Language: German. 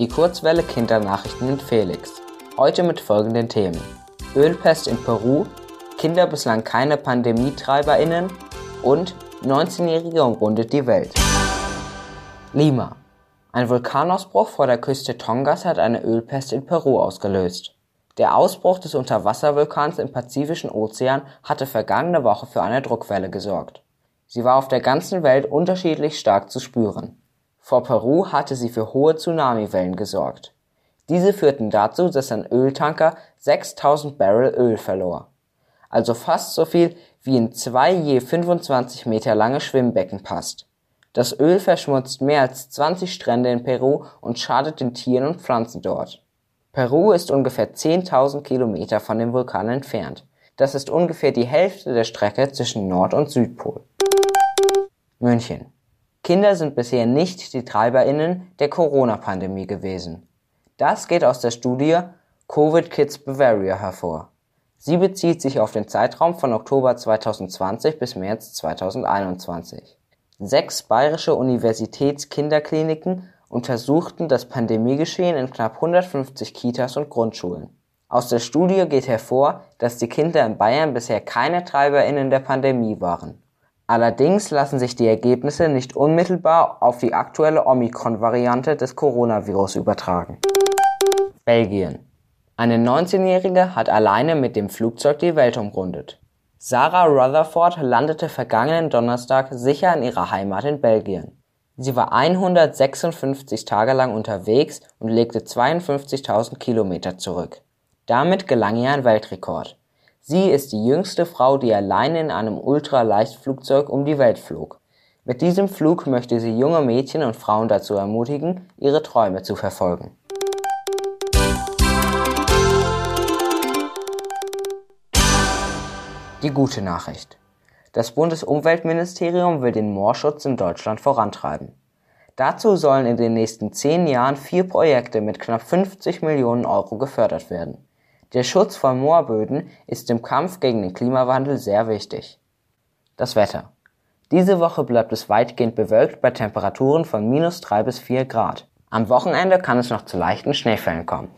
Die Kurzwelle Kindernachrichten mit Felix. Heute mit folgenden Themen. Ölpest in Peru, Kinder bislang keine PandemietreiberInnen und 19-Jährige umrundet die Welt. Lima. Ein Vulkanausbruch vor der Küste Tongas hat eine Ölpest in Peru ausgelöst. Der Ausbruch des Unterwasservulkans im Pazifischen Ozean hatte vergangene Woche für eine Druckwelle gesorgt. Sie war auf der ganzen Welt unterschiedlich stark zu spüren. Vor Peru hatte sie für hohe Tsunamiwellen gesorgt. Diese führten dazu, dass ein Öltanker 6000 Barrel Öl verlor. Also fast so viel wie in zwei je 25 Meter lange Schwimmbecken passt. Das Öl verschmutzt mehr als 20 Strände in Peru und schadet den Tieren und Pflanzen dort. Peru ist ungefähr 10.000 Kilometer von dem Vulkan entfernt. Das ist ungefähr die Hälfte der Strecke zwischen Nord- und Südpol. München. Kinder sind bisher nicht die TreiberInnen der Corona-Pandemie gewesen. Das geht aus der Studie Covid Kids Bavaria hervor. Sie bezieht sich auf den Zeitraum von Oktober 2020 bis März 2021. Sechs bayerische Universitätskinderkliniken untersuchten das Pandemiegeschehen in knapp 150 Kitas und Grundschulen. Aus der Studie geht hervor, dass die Kinder in Bayern bisher keine TreiberInnen der Pandemie waren. Allerdings lassen sich die Ergebnisse nicht unmittelbar auf die aktuelle Omikron-Variante des Coronavirus übertragen. Belgien. Eine 19-Jährige hat alleine mit dem Flugzeug die Welt umrundet. Sarah Rutherford landete vergangenen Donnerstag sicher in ihrer Heimat in Belgien. Sie war 156 Tage lang unterwegs und legte 52.000 Kilometer zurück. Damit gelang ihr ein Weltrekord. Sie ist die jüngste Frau, die alleine in einem Ultraleichtflugzeug um die Welt flog. Mit diesem Flug möchte sie junge Mädchen und Frauen dazu ermutigen, ihre Träume zu verfolgen. Die gute Nachricht. Das Bundesumweltministerium will den Moorschutz in Deutschland vorantreiben. Dazu sollen in den nächsten zehn Jahren vier Projekte mit knapp 50 Millionen Euro gefördert werden. Der Schutz von Moorböden ist im Kampf gegen den Klimawandel sehr wichtig. Das Wetter. Diese Woche bleibt es weitgehend bewölkt bei Temperaturen von minus drei bis vier Grad. Am Wochenende kann es noch zu leichten Schneefällen kommen